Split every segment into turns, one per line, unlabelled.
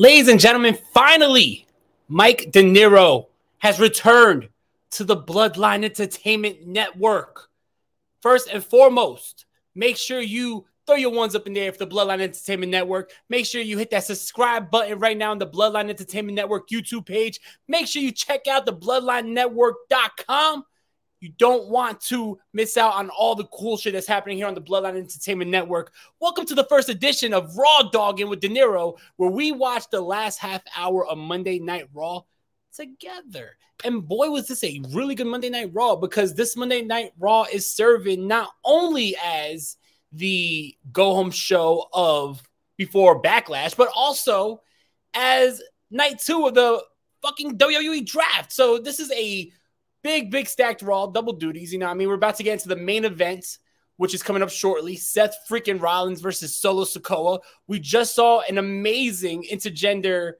Ladies and gentlemen, finally, Mike Dinero has returned to the Bloodline Entertainment Network. First and foremost, make sure you throw your ones up in there for the Bloodline Entertainment Network. Make sure you hit that subscribe button right now on the Bloodline Entertainment Network YouTube page. Make sure you check out the bloodlinenetwork.com you don't want to miss out on all the cool shit that's happening here on the Bloodline Entertainment Network. Welcome to the first edition of Raw Dogging with Dinero, where we watch the last half hour of Monday Night Raw together. And boy, was this a really good Monday Night Raw because this Monday Night Raw is serving not only as the go home show of before Backlash, but also as night two of the fucking WWE draft. So this is a big, big stacked Raw, double duties. You know, I mean, we're about to get into the main event, which is coming up shortly. Seth freaking Rollins versus Solo Sikoa. We just saw an amazing intergender,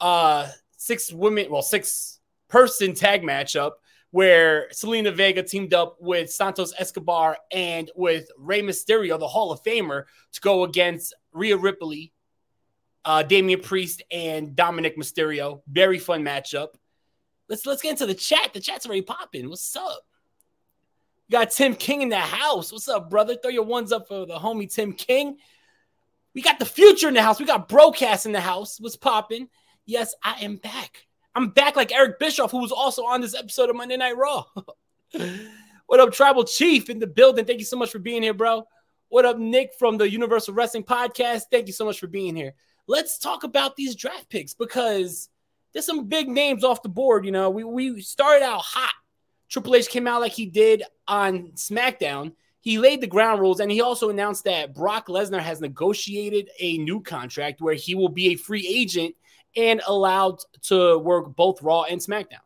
uh, six women, well, six person tag matchup where Zelina Vega teamed up with Santos Escobar and with Rey Mysterio, the Hall of Famer, to go against Rhea Ripley, uh, Damian Priest, and Dominic Mysterio. Very fun matchup. Let's let's get into the chat. The chat's already popping. What's up? You got Tim King in the house. What's up, brother? Throw your ones up for the homie Tim King. We got the future in the house. We got broadcast in the house. What's popping? Yes, I am back. I'm back like Eric Bischoff, who was also on this episode of Monday Night Raw. what up, Tribal Chief in the building? Thank you so much for being here, bro. What up, Nick from the Universal Wrestling Podcast? Thank you so much for being here. Let's talk about these draft picks because there's some big names off the board. You know, we, we started out hot. Triple H came out like he did on SmackDown. He laid the ground rules and he also announced that Brock Lesnar has negotiated a new contract where he will be a free agent and allowed to work both Raw and SmackDown,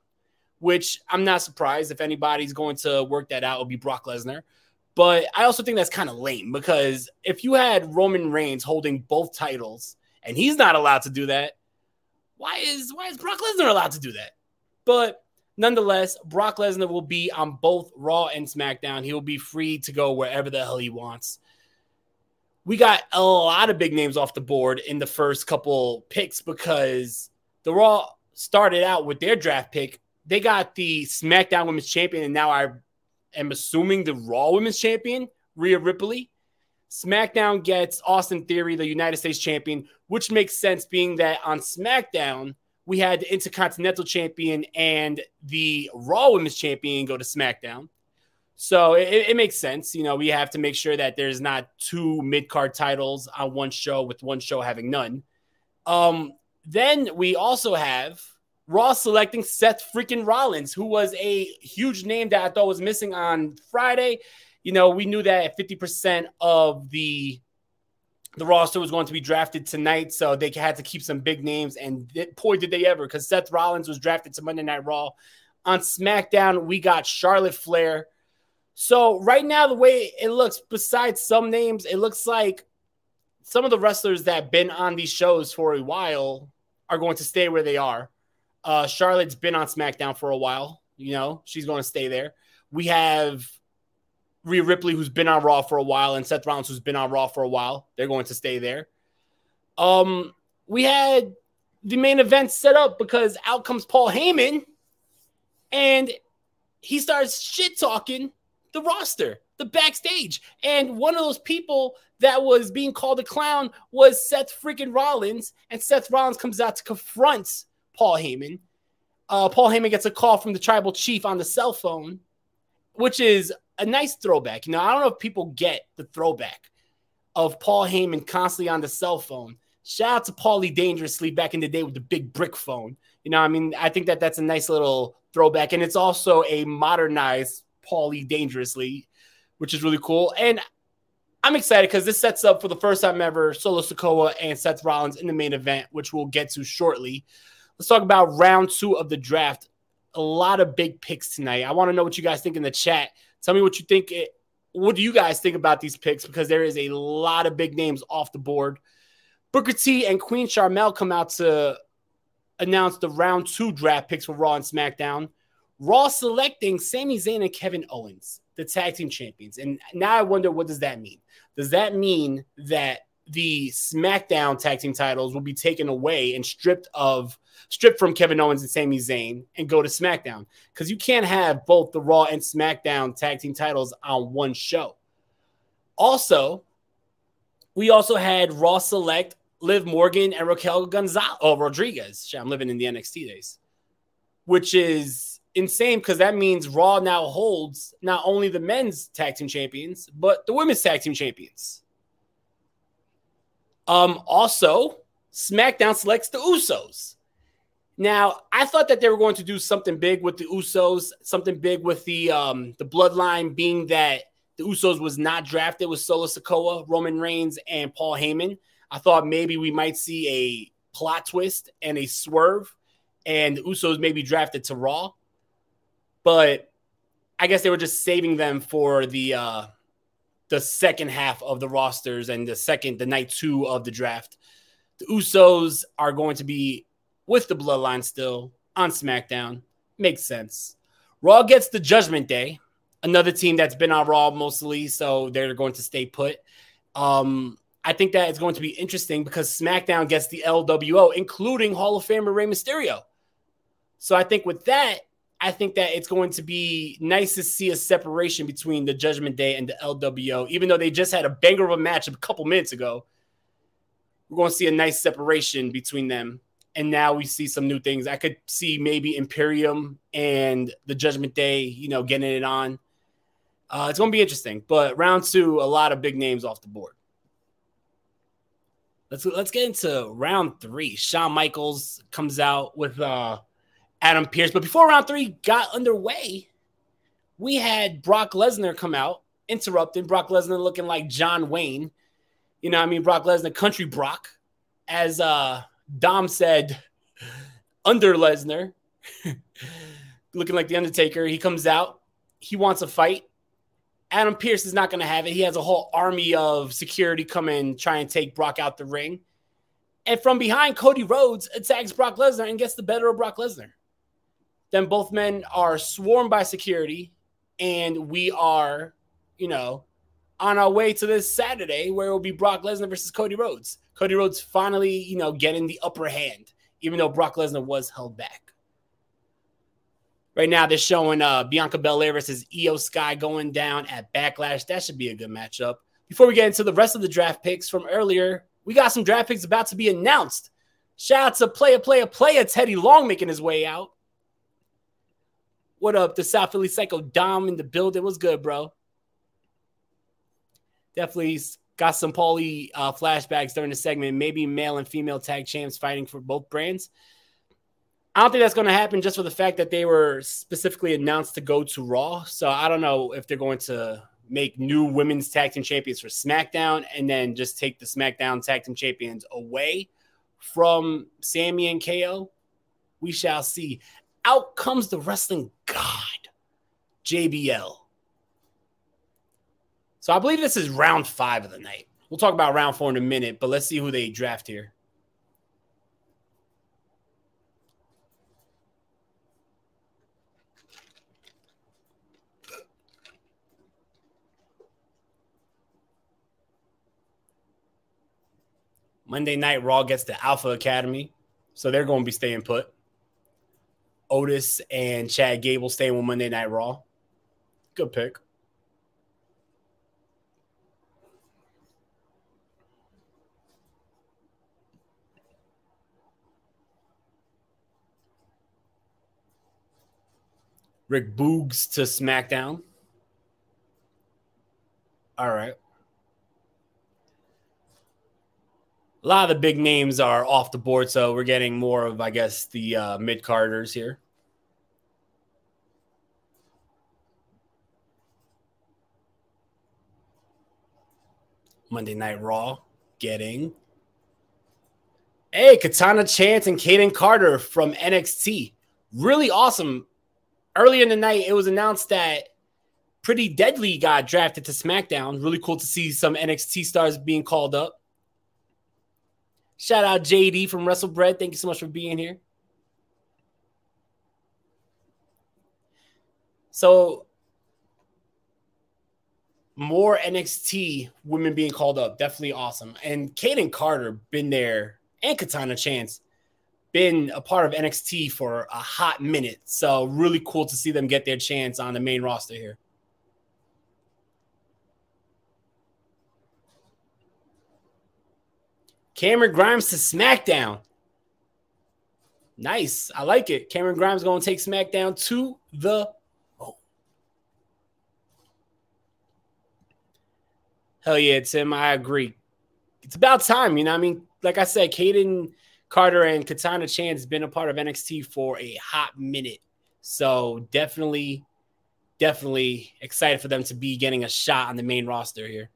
which I'm not surprised if anybody's going to work that out, it'll be Brock Lesnar. But I also think that's kind of lame because if you had Roman Reigns holding both titles and he's not allowed to do that, why is why is Brock Lesnar allowed to do that? But nonetheless, Brock Lesnar will be on both Raw and SmackDown. He will be free to go wherever the hell he wants. We got a lot of big names off the board in the first couple picks because the Raw started out with their draft pick. They got the SmackDown Women's Champion, and now I am assuming the Raw Women's Champion, Rhea Ripley. SmackDown gets Austin Theory, the United States champion, which makes sense being that on SmackDown, we had the Intercontinental champion and the Raw Women's champion go to SmackDown. So it, it makes sense. You know, we have to make sure that there's not two mid card titles on one show with one show having none. Um, then we also have Raw selecting Seth freaking Rollins, who was a huge name that I thought was missing on Friday you know, we knew that 50% of the the roster was going to be drafted tonight, so they had to keep some big names. And it, boy, did they ever, because Seth Rollins was drafted to Monday Night Raw. On SmackDown, we got Charlotte Flair. So right now, the way it looks, besides some names, it looks like some of the wrestlers that have been on these shows for a while are going to stay where they are. Uh, Charlotte's been on SmackDown for a while. You know, she's going to stay there. We have Rhea Ripley, who's been on Raw for a while, and Seth Rollins, who's been on Raw for a while. They're going to stay there. Um, we had the main event set up because out comes Paul Heyman, and he starts shit talking the roster, the backstage. And one of those people that was being called a clown was Seth freaking Rollins, and Seth Rollins comes out to confront Paul Heyman. Uh, Paul Heyman gets a call from the tribal chief on the cell phone, which is a nice throwback. You know, I don't know if people get the throwback of Paul Heyman constantly on the cell phone. Shout out to Paulie Dangerously back in the day with the big brick phone. You know, I mean, I think that that's a nice little throwback, and it's also a modernized Paulie Dangerously, which is really cool. And I'm excited because this sets up for the first time ever Solo Sikoa and Seth Rollins in the main event, which we'll get to shortly. Let's talk about round two of the draft. A lot of big picks tonight. I want to know what you guys think in the chat. Tell me what you think. It, what do you guys think about these picks? Because there is a lot of big names off the board. Booker T and Queen Sharmell come out to announce the round two draft picks for Raw and SmackDown. Raw selecting Sami Zayn and Kevin Owens, the tag team champions. And now I wonder what does that mean? Does that mean that the SmackDown tag team titles will be taken away and stripped of stripped from Kevin Owens and Sami Zayn and go to SmackDown because you can't have both the Raw and SmackDown tag team titles on one show. Also, we also had Raw Select, Liv Morgan, and Raquel Gonzalez. Oh, Rodriguez. Shit, I'm living in the NXT days, which is insane because that means Raw now holds not only the men's tag team champions, but the women's tag team champions. Um, also, SmackDown selects the Usos. Now, I thought that they were going to do something big with the Usos, something big with the um the bloodline being that the Usos was not drafted with Solo Sikoa, Roman Reigns, and Paul Heyman. I thought maybe we might see a plot twist and a swerve, and the Usos maybe drafted to Raw. But I guess they were just saving them for the uh the second half of the rosters and the second, the night two of the draft. The Usos are going to be with the bloodline still on SmackDown. Makes sense. Raw gets the Judgment Day, another team that's been on Raw mostly, so they're going to stay put. Um, I think that is going to be interesting because SmackDown gets the LWO, including Hall of Famer Rey Mysterio. So I think with that, I think that it's going to be nice to see a separation between the Judgment Day and the LWO, even though they just had a banger of a match a couple minutes ago. We're going to see a nice separation between them. And now we see some new things. I could see maybe Imperium and the Judgment Day, you know, getting it on. Uh, it's going to be interesting. But round two, a lot of big names off the board. Let's let's get into round three. Shawn Michaels comes out with uh Adam Pearce. But before round three got underway, we had Brock Lesnar come out, interrupting Brock Lesnar looking like John Wayne. You know, I mean, Brock Lesnar, country Brock, as uh, Dom said, under Lesnar, looking like the Undertaker. He comes out, he wants a fight. Adam Pearce is not going to have it. He has a whole army of security come in, try and take Brock out the ring. And from behind, Cody Rhodes attacks Brock Lesnar and gets the better of Brock Lesnar. Then both men are swarmed by security, and we are, you know, on our way to this Saturday where it will be Brock Lesnar versus Cody Rhodes. Cody Rhodes finally, you know, getting the upper hand, even though Brock Lesnar was held back. Right now, they're showing uh, Bianca Belair versus Iyo Sky going down at Backlash. That should be a good matchup. Before we get into the rest of the draft picks from earlier, we got some draft picks about to be announced. Shout out to player, player, player Teddy Long making his way out. What up, the South Philly Psycho Dom in the building? What's good, bro? Definitely got some Paulie uh, flashbacks during the segment. Maybe male and female tag champs fighting for both brands. I don't think that's going to happen just for the fact that they were specifically announced to go to Raw. So I don't know if they're going to make new women's tag team champions for SmackDown and then just take the SmackDown tag team champions away from Sami and KO. We shall see out comes the wrestling god, JBL. So I believe this is round five of the night. We'll talk about round four in a minute, but let's see who they draft here. Monday Night Raw gets the Alpha Academy, so they're going to be staying put. Otis and Chad Gable staying with Monday Night Raw. Good pick. Rick Boogs to SmackDown. All right. A lot of the big names are off the board, so we're getting more of, I guess, the uh, mid carders here. Monday Night Raw getting. Hey, Katana Chance and Kayden Carter from NXT. Really awesome. Earlier in the night, it was announced that Pretty Deadly got drafted to SmackDown. Really cool to see some NXT stars being called up. Shout out JD from WrestleBread. Thank you so much for being here. So more NXT women being called up. Definitely awesome. And Kayden Carter been there and Katana Chance been a part of NXT for a hot minute. So really cool to see them get their chance on the main roster here. Cameron Grimes to SmackDown. Nice. I like it. Cameron Grimes going to take SmackDown to the oh. Hell yeah, Tim. I agree. It's about time. You know, I mean, like I said, Kayden Carter and Katana Chance has been a part of NXT for a hot minute. So definitely, definitely excited for them to be getting a shot on the main roster here.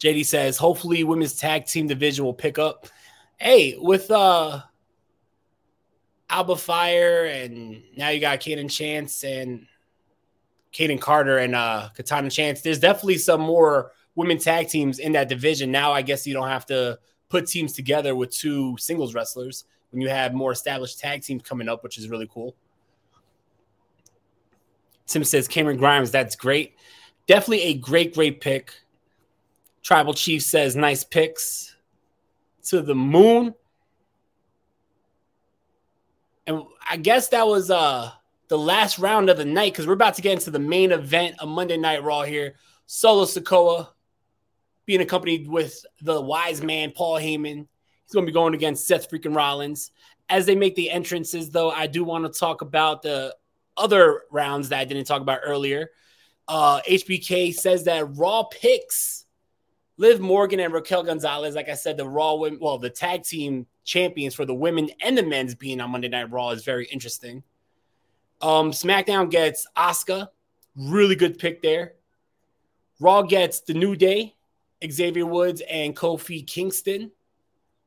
JD says, hopefully women's tag team division will pick up. Hey, with uh Alba Fyre and now you got Kayden Chance and Kayden Carter and uh Katana Chance. There's definitely some more women tag teams in that division. Now I guess you don't have to put teams together with two singles wrestlers when you have more established tag teams coming up, which is really cool. Tim says Cameron Grimes, that's great. Definitely a great, great pick. Tribal Chief says, nice picks to the moon. And I guess that was uh the last round of the night because we're about to get into the main event of Monday Night Raw here. Solo Sikoa being accompanied with the wise man, Paul Heyman. He's going to be going against Seth freaking Rollins. As they make the entrances, though, I do want to talk about the other rounds that I didn't talk about earlier. Uh, HBK says that Raw picks Liv Morgan and Raquel Gonzalez, like I said, the Raw women, well, the tag team champions for the women and the men's being on Monday Night Raw is very interesting. Um, SmackDown gets Asuka, really good pick there. Raw gets the New Day, Xavier Woods and Kofi Kingston,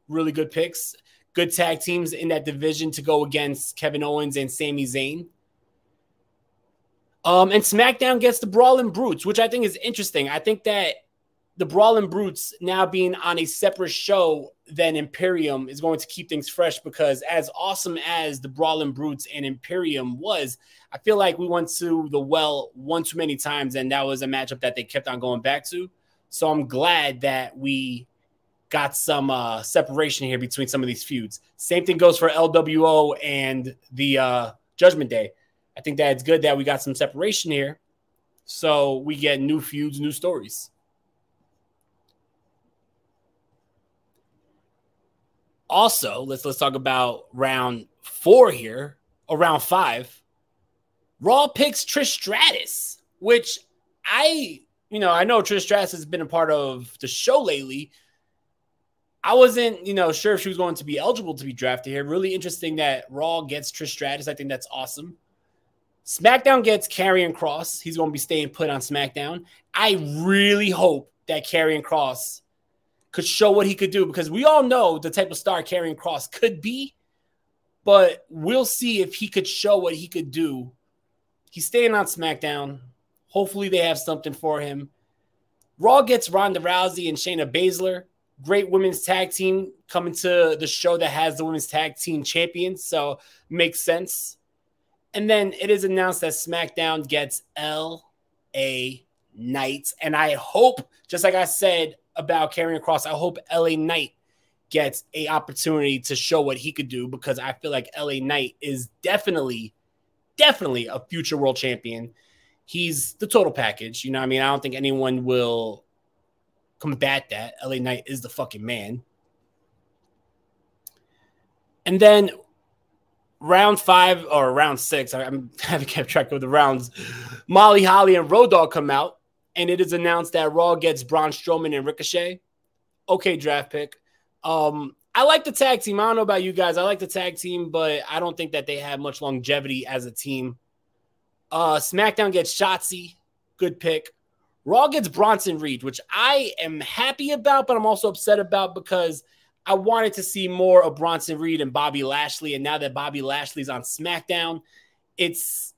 really good picks. Good tag teams in that division to go against Kevin Owens and Sami Zayn. Um, and SmackDown gets the Brawling Brutes, which I think is interesting. I think that the Brawling Brutes now being on a separate show than Imperium is going to keep things fresh because as awesome as the Brawling Brutes and Imperium was, I feel like we went to the well one too many times, and that was a matchup that they kept on going back to. So I'm glad that we got some uh, separation here between some of these feuds. Same thing goes for LWO and the uh, Judgment Day. I think that it's good that we got some separation here, so we get new feuds, new stories. Also, let's let's talk about round four here, or round five. Raw picks Trish Stratus, which I, you know, I know Trish Stratus has been a part of the show lately. I wasn't, you know, sure if she was going to be eligible to be drafted here. Really interesting that Raw gets Trish Stratus. I think that's awesome. SmackDown gets Karrion Kross. He's going to be staying put on SmackDown. I really hope that Karrion Kross could show what he could do because we all know the type of star Karrion Kross could be, but we'll see if he could show what he could do. He's staying on SmackDown. Hopefully, they have something for him. Raw gets Ronda Rousey and Shayna Baszler. Great women's tag team coming to the show that has the women's tag team champions, so makes sense. And then it is announced that SmackDown gets L.A. Knights, and I hope, just like I said about Karrion Kross. I hope LA Knight gets a opportunity to show what he could do because I feel like LA Knight is definitely, definitely a future world champion. He's the total package. You know, I mean, I don't think anyone will combat that. LA Knight is the fucking man. And then round five or round six, I, am haven't kept track of the rounds. Molly Holly and Road Dogg come out and it is announced that Raw gets Braun Strowman and Ricochet. Okay, draft pick. Um, I like the tag team. I don't know about you guys. I like the tag team, but I don't think that they have much longevity as a team. Uh, SmackDown gets Shotzi. Good pick. Raw gets Bronson Reed, which I am happy about, but I'm also upset about because I wanted to see more of Bronson Reed and Bobby Lashley. And now that Bobby Lashley's on SmackDown, it's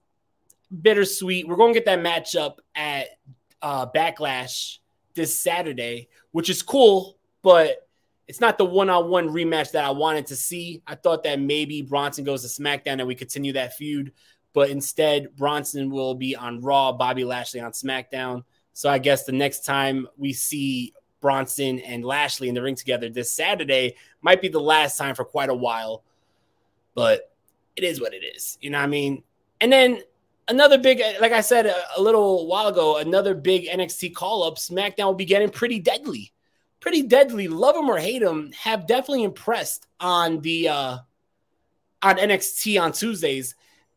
bittersweet. We're going to get that matchup at uh, Backlash this Saturday, which is cool, but it's not the one-on-one rematch that I wanted to see. I thought that maybe Bronson goes to SmackDown and we continue that feud, but instead Bronson will be on Raw, Bobby Lashley on SmackDown. So I guess the next time we see Bronson and Lashley in the ring together this Saturday might be the last time for quite a while. But it is what it is. You know what I mean? And then another big, like I said a, little while ago, another big NXT call up. SmackDown will be getting pretty deadly. Pretty deadly. Love them or hate them, have definitely impressed on the uh on NXT on Tuesdays.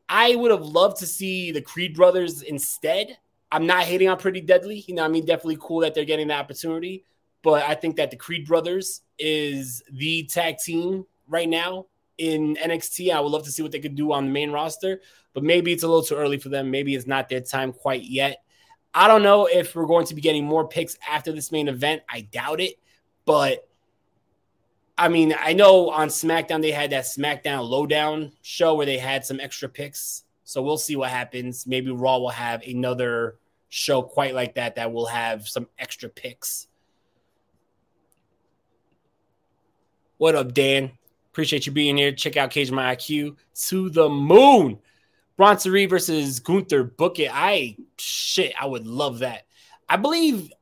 I would have loved to see the Creed brothers instead. I'm not hating on Pretty Deadly. You know, I mean, definitely cool that they're getting the opportunity. But I think that the Creed brothers is the tag team right now in NXT. I would love to see what they could do on the main roster, but maybe it's a little too early for them. Maybe it's not their time quite yet. I don't know if we're going to be getting more picks after this main event. I doubt it, but I mean, I know on SmackDown they had that SmackDown Lowdown show where they had some extra picks. So we'll see what happens. Maybe Raw will have another show quite like that that will have some extra picks. What up, Dan? Appreciate you being here. Check out Cage My IQ to the moon. Bronson Reed versus Gunther. Book it. I shit. I would love that. I believe,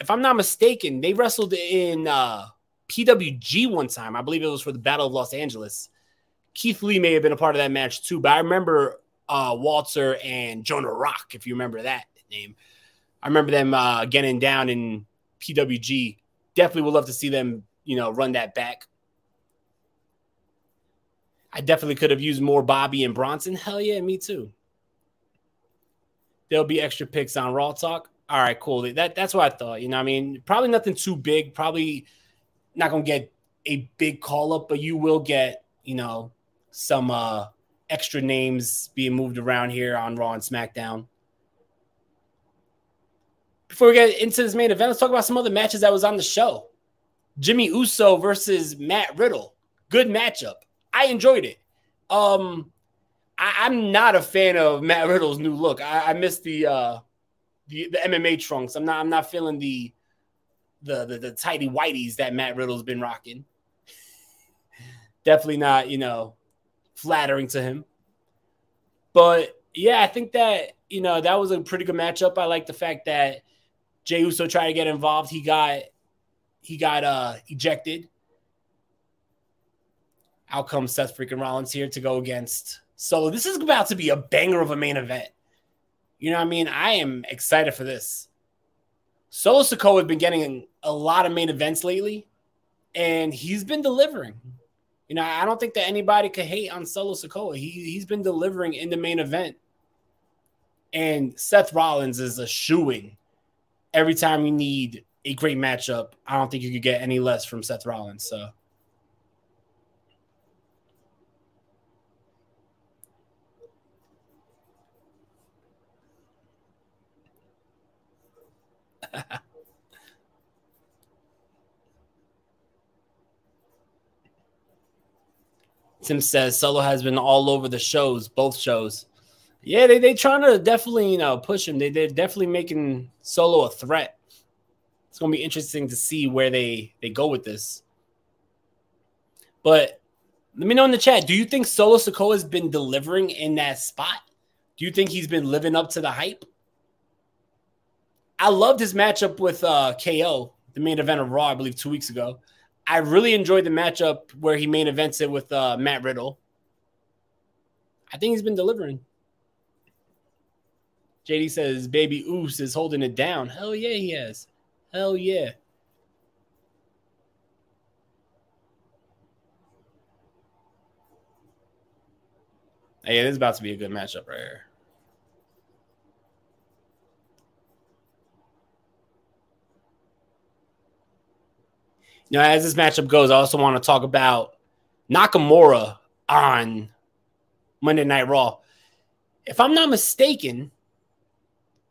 if I'm not mistaken, they wrestled in uh, PWG one time. I believe it was for the Battle of Los Angeles. Keith Lee may have been a part of that match too, but I remember uh, Walter and Jonah Rock, if you remember that name. I remember them uh, getting down in PWG. Definitely would love to see them, you know, run that back. I definitely could have used more Bobby and Bronson. Hell yeah, me too. There'll be extra picks on Raw Talk. All right, cool. That that's what I thought. You know, I mean, probably nothing too big. Probably not gonna get a big call up, but you will get, you know, some uh extra names being moved around here on Raw and SmackDown. Before we get into this main event, let's talk about some other matches that was on the show. Jimmy Uso versus Matt Riddle. Good matchup. I enjoyed it. Um, I, am not a fan of Matt Riddle's new look. I, I miss the uh the, the MMA trunks. I'm not I'm not feeling the the the, the tidy whiteys that Matt Riddle's been rocking. Definitely not, you know, flattering to him. But yeah, I think that you know that was a pretty good matchup. I like the fact that Jey Uso tried to get involved. He got he got uh ejected. Out comes Seth freaking Rollins here to go against Solo. This is about to be a banger of a main event. You know what I mean? I am excited for this. Solo Sikoa has been getting a lot of main events lately, and he's been delivering. You know, I don't think that anybody could hate on Solo Sikoa. He he's been delivering in the main event. And Seth Rollins is a shooing. Every time you need a great matchup, I don't think you could get any less from Seth Rollins. So Tim says Solo has been all over the shows, both shows. Yeah, they they trying to definitely you know push him. They they're definitely making Solo a threat. It's gonna be interesting to see where they they go with this. But let me know in the chat. Do you think Solo Sikoa has been delivering in that spot? Do you think he's been living up to the hype? I loved his matchup with uh, KO, the main event of Raw, I believe, two weeks ago. I really enjoyed the matchup where he main events it with uh, Matt Riddle. I think he's been delivering. JD says Baby Oos is holding it down. Hell yeah, he has. Hell yeah. Hey, this is about to be a good matchup right here. You know, as this matchup goes, I also want to talk about Nakamura on Monday Night Raw. If I'm not mistaken,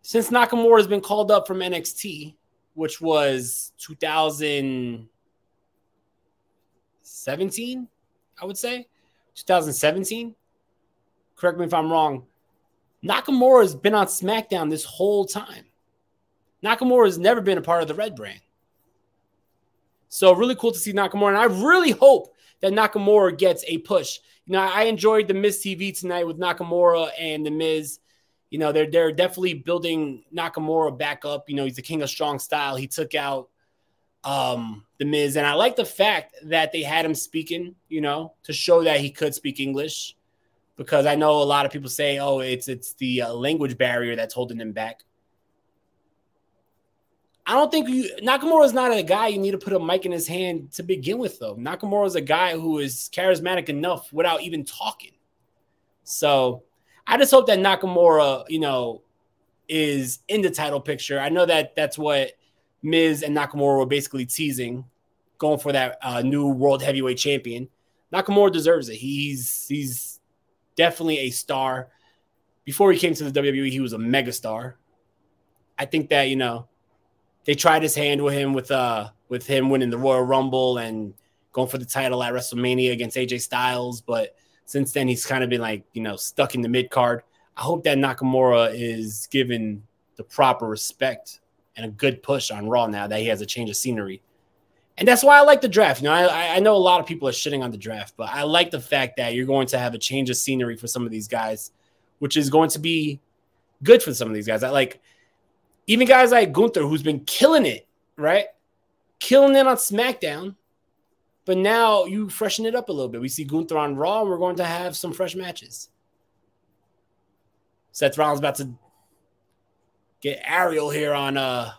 since Nakamura has been called up from NXT, which was 2017, I would say 2017. Correct me if I'm wrong. Nakamura has been on SmackDown this whole time. Nakamura has never been a part of the Red Brand. So really cool to see Nakamura. And I really hope that Nakamura gets a push. You know, I enjoyed the Miz TV tonight with Nakamura and the Miz. You know, they're they're definitely building Nakamura back up. You know, he's the king of strong style. He took out um the Miz, and I like the fact that they had him speaking. You know, to show that he could speak English, because I know a lot of people say, "Oh, it's it's the uh, language barrier that's holding him back." I don't think you Nakamura is not a guy you need to put a mic in his hand to begin with, though. Nakamura is a guy who is charismatic enough without even talking. So I just hope that Nakamura, you know, is in the title picture. I know that that's what Miz and Nakamura were basically teasing, going for that uh, new world heavyweight champion. Nakamura deserves it. He's he's definitely a star. Before he came to the WWE, he was a megastar. I think that you know they tried his hand with him with uh with him winning the Royal Rumble and going for the title at WrestleMania against AJ Styles, but since then he's kind of been like you know stuck in the mid card. I hope that Nakamura is given the proper respect and a good push on Raw now that he has a change of scenery. And that's why I like the draft. You know, I, I know a lot of people are shitting on the draft, but I like the fact that you're going to have a change of scenery for some of these guys, which is going to be good for some of these guys. I like even guys like Gunther, who's been killing it, right? Killing it on SmackDown. But now you freshen it up a little bit. We see Gunther on Raw, and we're going to have some fresh matches. Seth Rollins about to get Ariel here on uh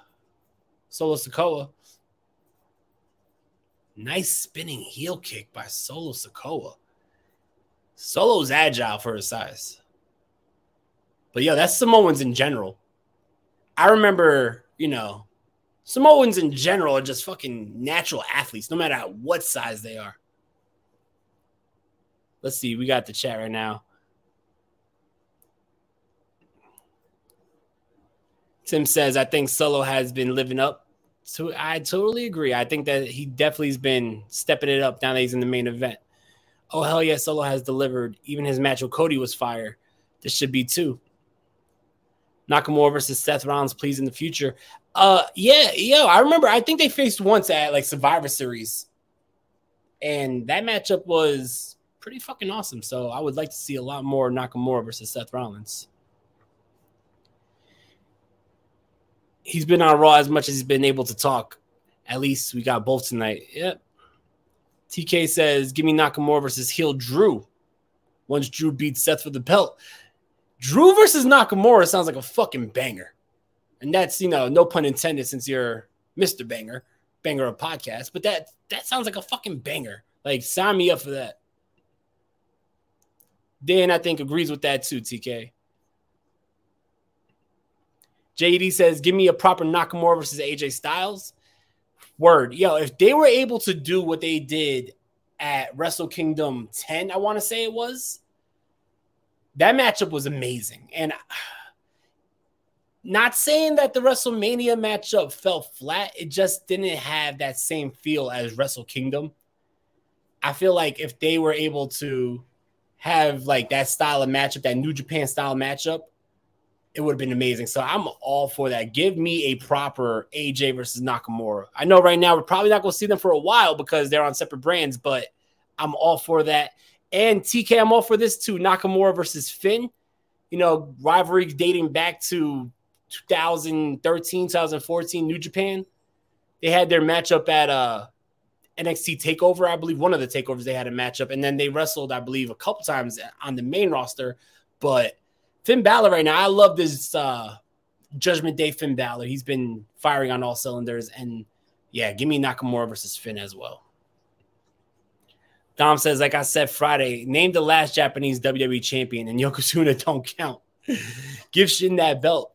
Solo Sikoa. Nice spinning heel kick by Solo Sikoa. Solo's agile for his size. But yeah, that's Samoans in general. I remember, you know, Samoans in general are just fucking natural athletes, no matter what size they are. Let's see, we got the chat right now. Tim says, I think Solo has been living up. So I totally agree. I think that he definitely has been stepping it up now that he's in the main event. Oh, hell yeah, Solo has delivered. Even his match with Cody was fire. This should be too. Nakamura versus Seth Rollins, please, in the future. Uh, yeah, yo, I remember. I think they faced once at like Survivor Series, and that matchup was pretty fucking awesome. So I would like to see a lot more Nakamura versus Seth Rollins. He's been on Raw as much as he's been able to talk. At least we got both tonight. Yep. TK says, "Give me Nakamura versus heel Drew." Once Drew beats Seth for the belt, Drew versus Nakamura sounds like a fucking banger. And that's, you know, no pun intended since you're Mr. Banger, banger of podcast, but that that sounds like a fucking banger. Like sign me up for that. Dan, I think, agrees with that too, TK. JD says, give me a proper Nakamura versus AJ Styles. Word. Yo, if they were able to do what they did at Wrestle Kingdom 10, I want to say it was, that matchup was amazing. And not saying that the WrestleMania matchup fell flat, it just didn't have that same feel as Wrestle Kingdom. I feel like if they were able to have like that style of matchup, that New Japan style matchup, it would have been amazing. So I'm all for that. Give me a proper AJ versus Nakamura. I know right now we're probably not going to see them for a while because they're on separate brands, but I'm all for that. And TK, I'm all for this too. Nakamura versus Finn. You know, rivalry dating back to 2013, 2014, New Japan. They had their matchup at uh NXT Takeover, I believe. One of the takeovers they had a matchup, and then they wrestled, I believe, a couple times on the main roster. But Finn Balor right now, I love this uh Judgment Day Finn Balor. He's been firing on all cylinders, and yeah, give me Nakamura versus Finn as well. Dom says, like I said Friday, name the last Japanese WWE champion, and Yokozuna don't count. Give Shin that belt.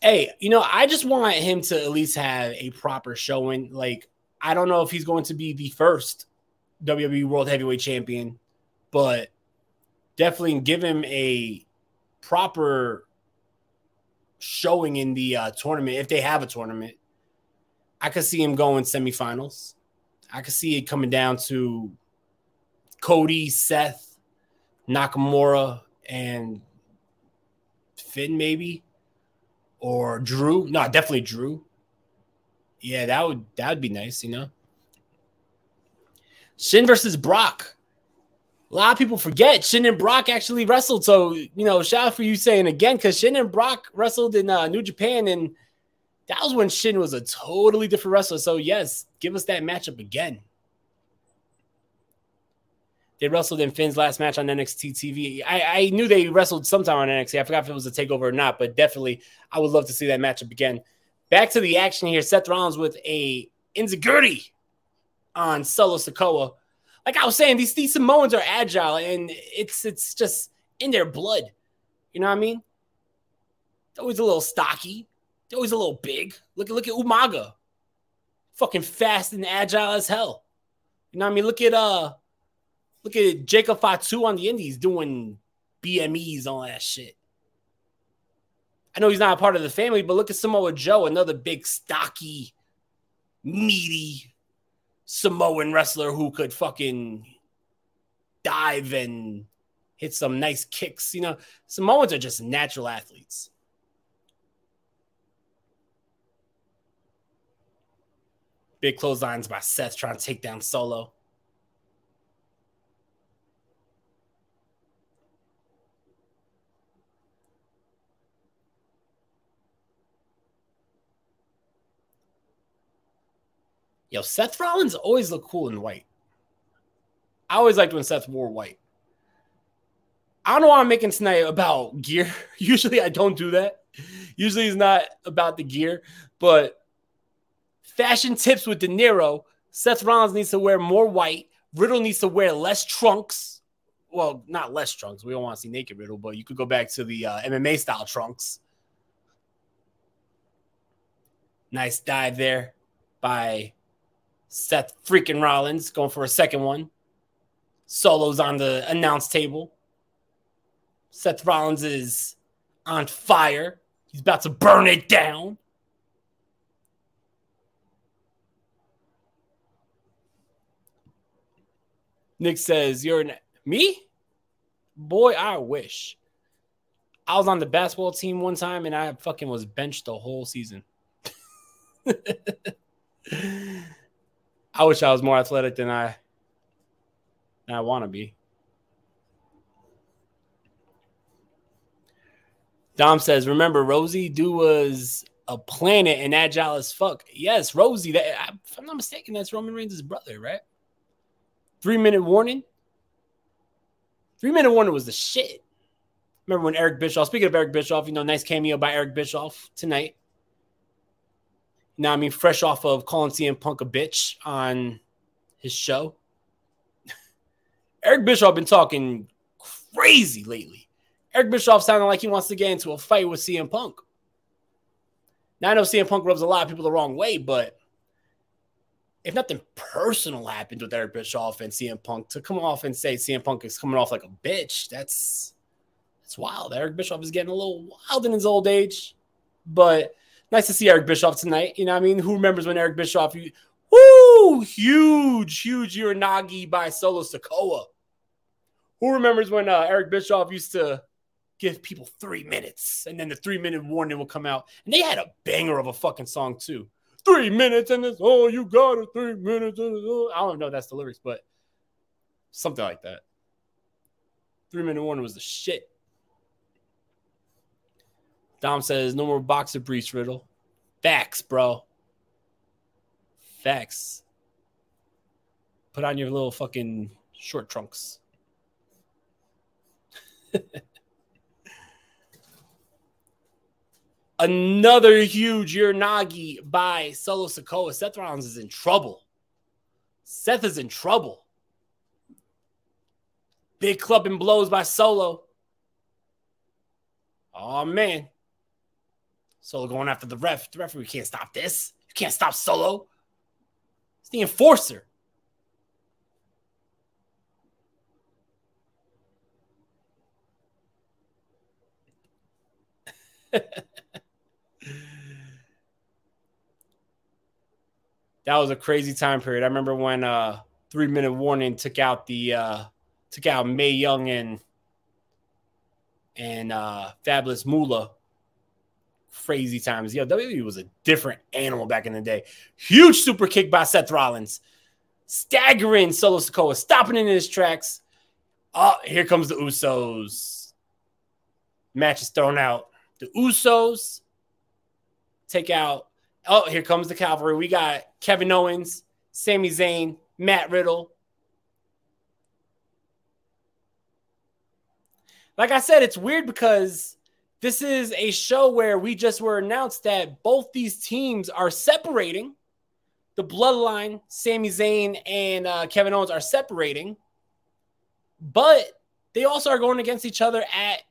Hey, you know, I just want him to at least have a proper showing. Like, I don't know if he's going to be the first WWE World Heavyweight Champion, but definitely give him a proper showing in the uh, tournament if they have a tournament. I could see him going semifinals. I could see it coming down to Cody, Seth, Nakamura, and Finn, maybe, or Drew. No, definitely Drew. Yeah, that would that would be nice, you know. Shin versus Brock. A lot of people forget Shin and Brock actually wrestled. So, you know, shout out for you saying again, because Shin and Brock wrestled in uh, New Japan, and that was when Shin was a totally different wrestler. So, yes, give us that matchup again. They wrestled in Finn's last match on NXT TV. I, I knew they wrestled sometime on NXT. I forgot if it was a takeover or not, but definitely I would love to see that matchup again. Back to the action here. Seth Rollins with a Enzuigiri on Solo Sikoa. Like I was saying, these, these Samoans are agile and it's it's just in their blood. You know what I mean? Always a little stocky. They're always a little big. Look, at look at Umaga. Fucking fast and agile as hell. You know what I mean? Look at uh Look at Jacob Fatu on the Indies doing BMEs, all that shit. I know he's not a part of the family, but look at Samoa Joe, another big, stocky, meaty Samoan wrestler who could fucking dive and hit some nice kicks. You know, Samoans are just natural athletes. Big clotheslines by Seth trying to take down Solo. Yo, Seth Rollins always look cool in white. I always liked when Seth wore white. I don't know why I'm making tonight about gear. Usually I don't do that. Usually it's not about the gear, but fashion tips with Dinero. Seth Rollins needs to wear more white. Riddle needs to wear less trunks. Well, not less trunks. We don't want to see naked Riddle, but you could go back to the uh, MMA style trunks. Nice dive there by Seth freaking Rollins going for a second one. Solo's on the announce table. Seth Rollins is on fire. He's about to burn it down. Nick says, You're an me? Boy, I wish. I was on the basketball team one time and I fucking was benched the whole season. I wish I was more athletic than I than I want to be. Dom says, "Remember, Rosey Do was a planet and agile as fuck." Yes, Rosey. That, if I'm not mistaken, that's Roman Reigns' brother, right? Three minute warning. Three minute warning was the shit. Remember when Eric Bischoff? Speaking of Eric Bischoff, you know, nice cameo by Eric Bischoff tonight. Now, I mean, fresh off of calling CM Punk a bitch on his show. Eric Bischoff been talking crazy lately. Eric Bischoff sounded like he wants to get into a fight with CM Punk. Now I know CM Punk rubs a lot of people the wrong way, but if nothing personal happened with Eric Bischoff and CM Punk, to come off and say CM Punk is coming off like a bitch, that's that's wild. Eric Bischoff is getting a little wild in his old age, but nice to see Eric Bischoff tonight. You know, I mean, who remembers when Eric Bischoff, woo, huge, huge Uranage by Solo Sikoa. Who remembers when uh, Eric Bischoff used to give people three minutes and then the three minute warning will come out? And they had a banger of a fucking song too. Three minutes and it's all you got is three minutes. And I don't know that's the lyrics, but something like that. Three minute warning was the shit. Dom says, no more boxer briefs, Riddle. Facts, bro. Facts. Put on your little fucking short trunks. Another huge Uranage by Solo Sikoa. Seth Rollins is in trouble. Seth is in trouble. Big club and blows by Solo. Oh man. Solo going after the ref. The referee can't stop this. You can't stop Solo. It's the enforcer. that was a crazy time period. I remember when uh three minute warning took out the uh took out Mae Young and and uh Fabulous Moolah crazy times. Yo, WWE was a different animal back in the day. Huge super kick by Seth Rollins. staggering Solo Sikoa, stopping in his tracks. Oh, here comes the Usos. Match is thrown out. The Usos take out. Oh, here comes the cavalry. We got Kevin Owens, Sami Zayn, Matt Riddle. Like I said, it's weird because this is a show where we just were announced that both these teams are separating. The bloodline, Sami Zayn and uh, Kevin Owens are separating, but they also are going against each other at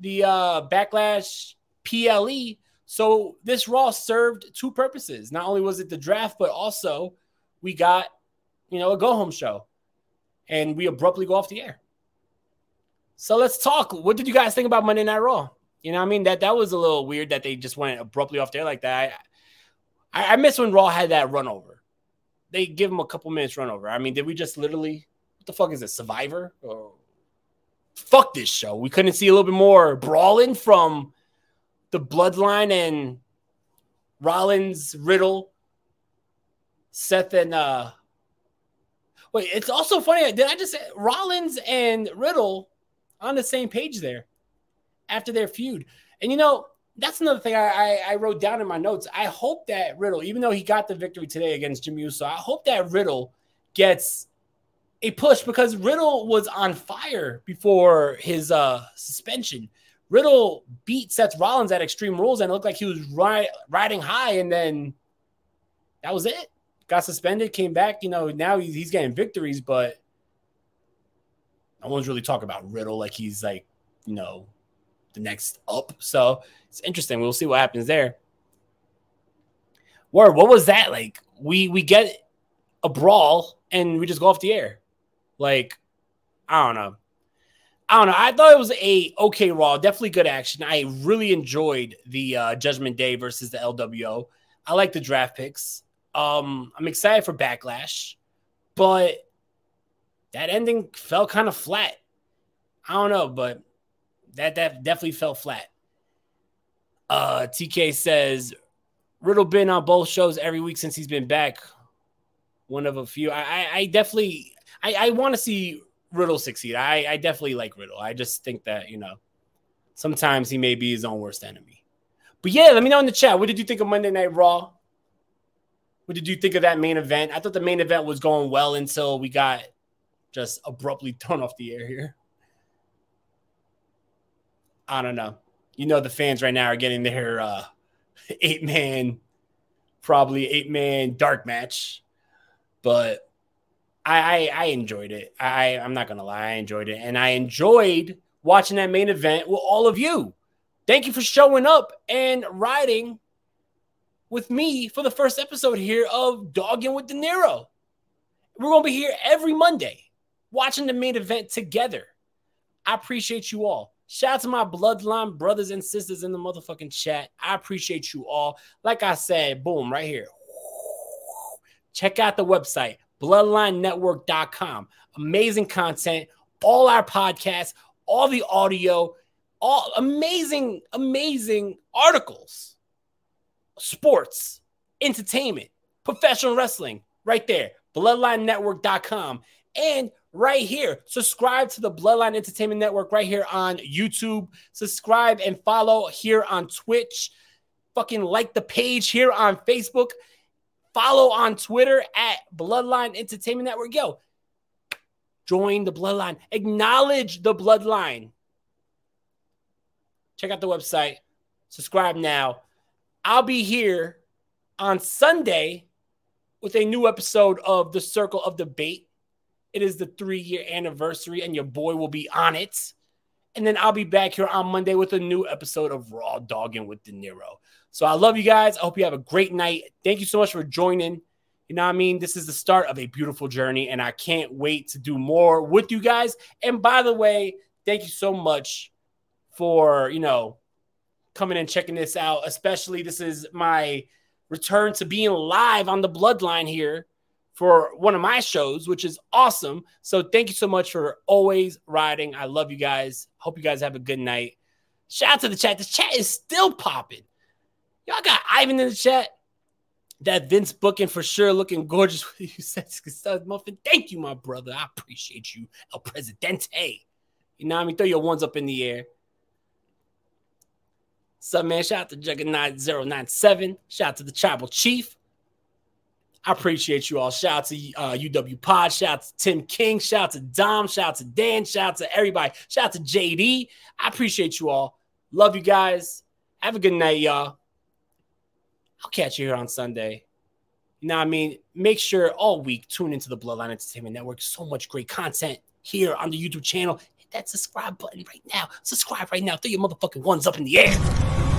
the uh, Backlash PLE. So this Raw served two purposes. Not only was it the draft, but also we got, you know, a go home show, and we abruptly go off the air. So let's talk. What did you guys think about Monday Night Raw? You know, I mean that that was a little weird that they just went abruptly off there like that. I, I miss when Raw had that run over. They give them a couple minutes run over. I mean, did we just literally what the fuck is it, Survivor? Or fuck this show. We couldn't see a little bit more brawling from the bloodline and Rollins, Riddle, Seth, and uh wait, it's also funny. Did I just say Rollins and Riddle on the same page there? after their feud. And you know, that's another thing I, I, I, wrote down in my notes. I hope that Riddle, even though he got the victory today against Jimmy Uso, I hope that Riddle gets a push because Riddle was on fire before his uh, suspension. Riddle beat Seth Rollins at Extreme Rules and it looked like he was ri- riding high, and then that was it. Got suspended, came back. You know, now he's, he's getting victories, but no one's really talking about Riddle like he's like, you know, the next up. So it's interesting. We'll see what happens there. Word, what was that like? We we get a brawl and we just go off the air. Like, I don't know. I don't know. I thought it was a okay Raw, definitely good action. I really enjoyed the uh, Judgment Day versus the LWO. I like the draft picks. Um, I'm excited for Backlash, but that ending felt kind of flat. I don't know, but that that definitely fell flat. Uh, TK says Riddle been on both shows every week since he's been back. One of a few. I I, I definitely I, I want to see Riddle succeed. I I definitely like Riddle. I just think that you know sometimes he may be his own worst enemy. But yeah, let me know in the chat. What did you think of Monday Night Raw? What did you think of that main event? I thought the main event was going well until we got just abruptly thrown off the air here. I don't know. You know, the fans right now are getting their uh, eight man, probably eight man dark match, but I, I, I enjoyed it. I I'm not gonna lie, I enjoyed it, and I enjoyed watching that main event with all of you. Thank you for showing up and riding with me for the first episode here of Dogging with Dinero. We're gonna be here every Monday watching the main event together. I appreciate you all. Shout out to my bloodline brothers and sisters in the motherfucking chat. I appreciate you all. Like I said, boom, right here. Check out the website, bloodlinenetwork.com. Amazing content, all our podcasts, all the audio, all amazing, amazing articles, sports, entertainment, professional wrestling, right there, bloodlinenetwork.com. And right here. Subscribe to the Bloodline Entertainment Network right here on YouTube. Subscribe and follow here on Twitch. Fucking like the page here on Facebook. Follow on Twitter at Bloodline Entertainment Network. Yo, join the Bloodline. Acknowledge the Bloodline. Check out the website. Subscribe now. I'll be here on Sunday with a new episode of The Circle of Debate. It is the three year anniversary, and your boy will be on it. And then I'll be back here on Monday with a new episode of Raw Dogging with Dinero. So I love you guys. I hope you have a great night. Thank you so much for joining. You know what I mean? This is the start of a beautiful journey, and I can't wait to do more with you guys. And by the way, thank you so much for, you know, coming and checking this out. Especially, this is my return to being live on the bloodline here for one of my shows, which is awesome. So thank you so much for always riding. I love you guys. Hope you guys have a good night. Shout out to the chat. The chat is still popping. Y'all got Ivan in the chat. that Vince booking for sure, looking gorgeous. With you said muffin. Thank you, my brother. I appreciate you, El Presidente. You know what I mean? Throw your ones up in the air. What's man? Shout out to Juggernaut097. Shout out to the Tribal Chief. I appreciate you all. Shout out to uh, UW Pod. Shout out to Tim King. Shout out to Dom. Shout out to Dan. Shout out to everybody. Shout out to JD. I appreciate you all. Love you guys. Have a good night, y'all. I'll catch you here on Sunday. You know what I mean? Make sure all week tune into the Bloodline Entertainment Network. So much great content here on the YouTube channel. Hit that subscribe button right now. Subscribe right now. Throw your motherfucking ones up in the air.